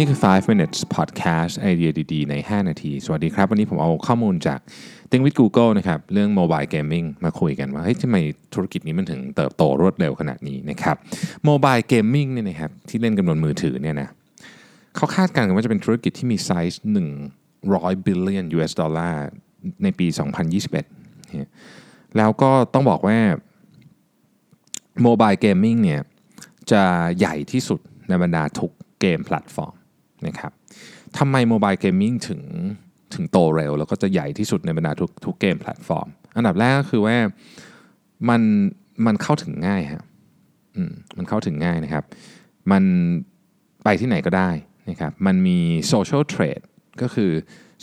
นี่คือ 5 minutes podcast ไอเดียดีๆ ใน 5 นาที สวัสดีครับ วันนี้ผมเอาข้อมูลจาก Think with Google นะครับ เรื่อง mobile gaming มาคุยกันว่าเฮ้ยทำไมธุรกิจนี้มันถึงเติบโตรวดเร็วขนาดนี้นะครับ mobile gaming เนี่ยนะครับที่เล่นกันบนมือถือเนี่ยนะเขาคาดการณ์กันว่าจะเป็นธุรกิจที่มีไซส์100 billion US ดอลลาร์ในปี 2021เนี่ยแล้วก็ต้องบอกว่า mobile gaming เนี่ยจะใหญ่ที่สุดในบรรดาทุก game platform นะครับทำไม mobile gaming ถึงถึงโตเร็ว แล้วก็จะใหญ่ที่สุดในบรรดาทุกทุก game platform อันดับแรกก็คือว่ามันมันเข้าถึงง่ายฮะอืมมันเข้าถึงง่ายนะครับ มันไปที่ไหนก็ได้นะครับมันมี social trade ก็คือ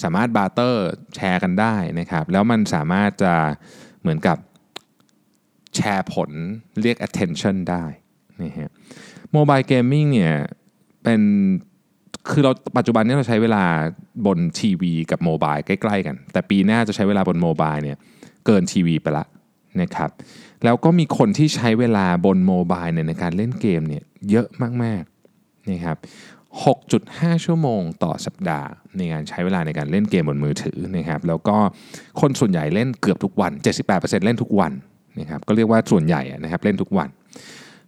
สามารถ barter แชร์กันได้นะครับ แล้วมันสามารถจะเหมือนกับแชร์ผลเรียก attention ได้นะฮะ mobile gaming เนี่ยเป็น คือเราปัจจุบันนี้เราใช้เวลาบนทีวีกับ mobile ใกล้ๆกัน แต่ปีหน้าจะใช้เวลาบน mobile เนี่ยเกินทีวีไปละนะครับแล้วก็มีคนที่ใช้เวลาบน mobile เนี่ยในการเล่นเกมเนี่ยเยอะมากๆนะครับ6.5 ชั่วโมงต่อสัปดาห์ ในการใช้เวลาในการเล่นเกมบนมือถือนะครับแล้วก็คนส่วนใหญ่เล่นเกือบทุกวัน 78%เล่นทุกวันนะครับก็เรียกว่าส่วนใหญ่นะครับเล่นทุกวัน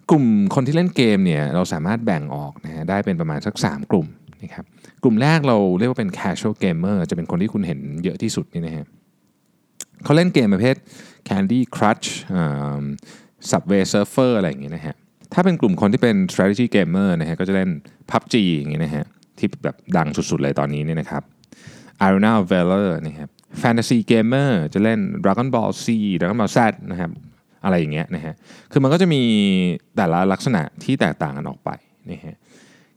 กลุ่มคนที่เล่นเกมเนี่ยเราสามารถแบ่งออกนะฮะได้เป็นประมาณสัก 3 กลุ่ม นะครับกลุ่มแรกเราเรียกว่าเป็น casual gamer จะเป็นคนที่คุณเห็นเยอะที่สุดนี่นะฮะเขาเล่นเกมประเภท Candy Crush Subway Surfer อะไรอย่างเงี้ยนะฮะถ้าเป็นกลุ่มคนที่เป็น strategy gamer นะฮะก็จะเล่น PUBG อย่างเงี้ยนะฮะที่แบบดังสุดๆเลยตอนนี้เนี่ยนะครับ Arena of Valor นะครับ Fantasy Gamer จะเล่น Dragon Ball Z Dragon Ball Z นะครับอะไรอย่างเงี้ยนะฮะคือมันก็จะมีแต่ละลักษณะที่แตกต่างกันออกไปนะฮะ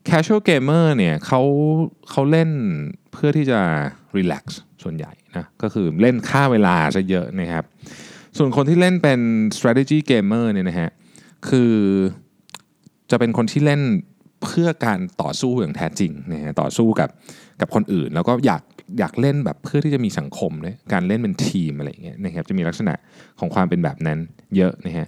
casual gamer เนี่ยเขาเขาเล่นเพื่อที่จะ relax ส่วนใหญ่นะก็คือเล่นค่าเวลาซะเยอะนะครับ ส่วนคนที่เล่นเป็น strategy gamer เนี่ยนะฮะคือจะเป็นคนที่เล่นเพื่อการต่อสู้อย่างแท้จริงนะฮะต่อสู้กับกับคนอื่น แล้วก็อยากอยากเล่นแบบเพื่อที่จะมีสังคมด้วยการเล่นเป็นทีมอะไรอย่างเงี้ยนะครับจะมีลักษณะของความเป็นแบบนั้นเยอะนะฮะ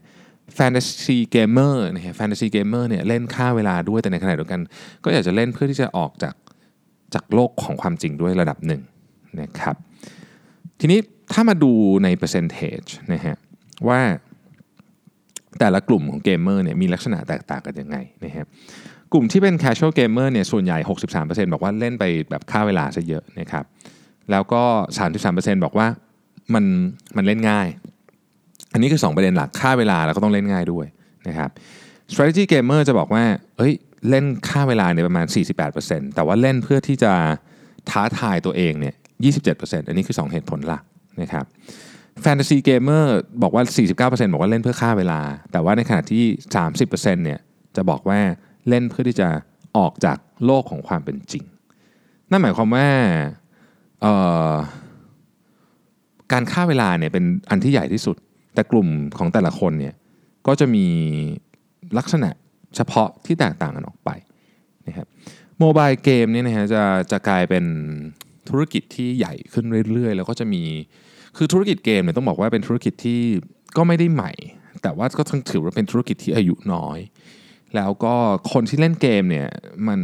fantasy gamer นะฮะ fantasy gamer เนี่ยเล่นฆ่าเวลาด้วยแต่ในขณะเดียวกัน ก็อยากจะเล่นเพื่อที่จะออกจากจากโลกของความจริงด้วยระดับหนึ่งนะครับทีนี้ถ้ามาดูในเปอร์เซนเทจนะฮะว่าแต่ละกลุ่มของเกมเมอร์เนี่ยมีลักษณะแตกต่างกันยังไงนะครับกลุ่มที่เป็น casual gamer เนี่ยส่วนใหญ่ 63%บอกว่าเล่นไปแบบค่าเวลาซะเยอะนะครับแล้วก็ 33%บอกว่ามันมันเล่นง่าย อันนี้คือ 2 ประเด็นหลักค่าเวลาแล้วก็ต้องเล่นง่ายด้วยนะครับ strategy gamer จะบอกว่าเอ้ยเล่นค่าเวลาเนี่ยประมาณ 48%แต่ว่าเล่นเพื่อที่จะท้าทายตัวเองเนี่ย27%อันนี้คือ 2 เหตุผลหลักนะครับ fantasy gamer บอกว่า 49%บอกว่าเล่นเพื่อค่าเวลา แต่ว่าในขณะที่ 30%เนี่ยจะบอกว่าเล่นเพื่อที่จะออกจากโลกของความเป็นจริง นั่นหมายความว่าการฆ่าเวลาเนี่ยเป็นอันที่ใหญ่ที่สุด แต่กลุ่มของแต่ละคนเนี่ยก็จะมีลักษณะเฉพาะที่แตกต่างกันออกไปนะครับโมบายเกมเนี่ยนะฮะจะจะกลายเป็นธุรกิจที่ใหญ่ขึ้นเรื่อยๆ แล้วก็จะมีคือธุรกิจเกมเนี่ยต้องบอกว่าเป็นธุรกิจที่ก็ไม่ได้ใหม่ แต่ว่าก็ต้องถือว่าเป็นธุรกิจที่อายุน้อย แล้วก็คนที่เล่นเกมเนี่ยมัน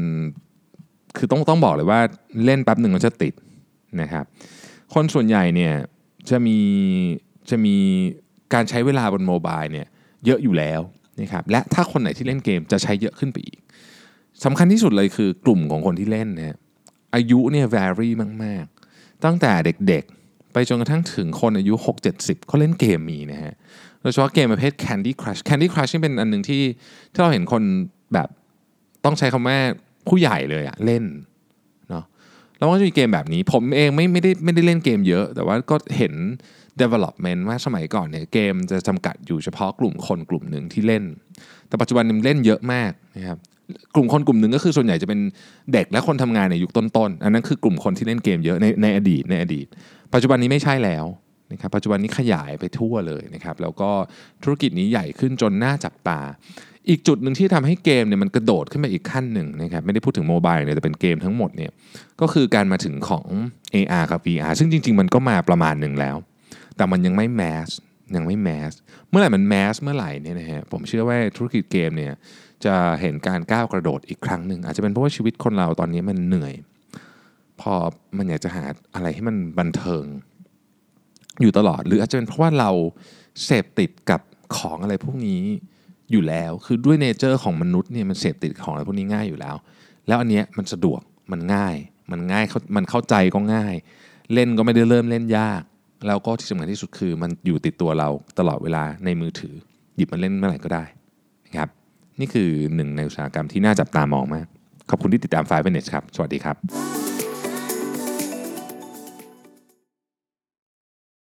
คือต้องต้องบอกเลยว่าเล่นแป๊บหนึ่งมันจะติดนะครับคนส่วนใหญ่เนี่ยจะมีจะมี การใช้เวลาบนโมบายเนี่ยเยอะอยู่แล้วนะครับและถ้าคนไหนที่เล่นเกมจะใช้เยอะขึ้นไปอีกสำคัญที่สุดเลยคือกลุ่มของคนที่เล่นนะอายุเนี่ย vary มาก ๆ ตั้งแต่เด็กๆ ไปจนกระทั่งถึงคนอายุ 6-70เขาเล่นเกมมีนะฮะโดยเฉพาะเกมประเภท Candy Crush Candy Crush นี่เป็นอันหนึ่งที่ที่เราเห็นคนแบบต้องใช้คำว่าผู้ใหญ่เลยอะเล่น แล้วก็จะมีเกมแบบนี้ ผมเองไม่ไม่ได้ไม่ได้เล่นเกมเยอะ แต่ว่าก็เห็น development ว่าสมัยก่อนเนี่ยเกมจะจำกัดอยู่เฉพาะกลุ่มคนกลุ่มหนึ่งที่เล่น แต่ปัจจุบันมันเล่นเยอะมากนะครับกลุ่มคนกลุ่มหนึ่งก็คือส่วนใหญ่จะเป็นเด็กและคนทำงานในยุคต้นๆ อันนั้นคือกลุ่มคนที่เล่นเกมเยอะในในอดีตในอดีต ปัจจุบันนี้ไม่ใช่แล้ว นะครับปัจจุบันนี้ขยายไปทั่วเลยนะครับแล้วก็ธุรกิจนี้ใหญ่ขึ้นจนน่าจับตา อีกจุดหนึ่งที่ทำให้เกมเนี่ยมันกระโดดขึ้นไปอีกขั้นหนึ่งนะครับไม่ได้พูดถึงโมบายเนี่ยแต่เป็นเกมทั้งหมดเนี่ยก็คือการมาถึงของ AR กับ VR ซึ่งจริง ๆ มันก็มาประมาณหนึ่งแล้ว แต่มันยังไม่แมสยังไม่แมสเมื่อไหร่มันแมสเมื่อไหร่เนี่ยนะฮะผมเชื่อว่าธุรกิจเกมเนี่ยจะเห็นการก้าวกระโดดอีกครั้งหนึ่งอาจจะเป็นเพราะว่าชีวิตคนเราตอนนี้มันเหนื่อย พอมันอยากจะหาอะไรให้มันบันเทิง อยู่ตลอด หรืออาจจะเป็นเพราะว่าเราเสพติดกับของอะไรพวกนี้อยู่แล้ว คือด้วยเนเจอร์ของมนุษย์เนี่ยมันเสพติดของอะไรพวกนี้ง่ายอยู่แล้ว แล้วอันเนี้ยมันสะดวกมันง่าย มันง่ายเขามันเข้าใจก็ง่าย เล่นก็ไม่ได้เริ่มเล่นยาก แล้วก็ที่สำคัญที่สุดคือ มันอยู่ติดตัวเราตลอดเวลาในมือถือ หยิบมาเล่นเมื่อไหร่ก็ได้นะครับนี่คือหนึ่งในอุตสาหกรรมที่น่าจับตามองมาก ขอบคุณที่ติดตาม5 Minutes ครับ สวัสดีครับ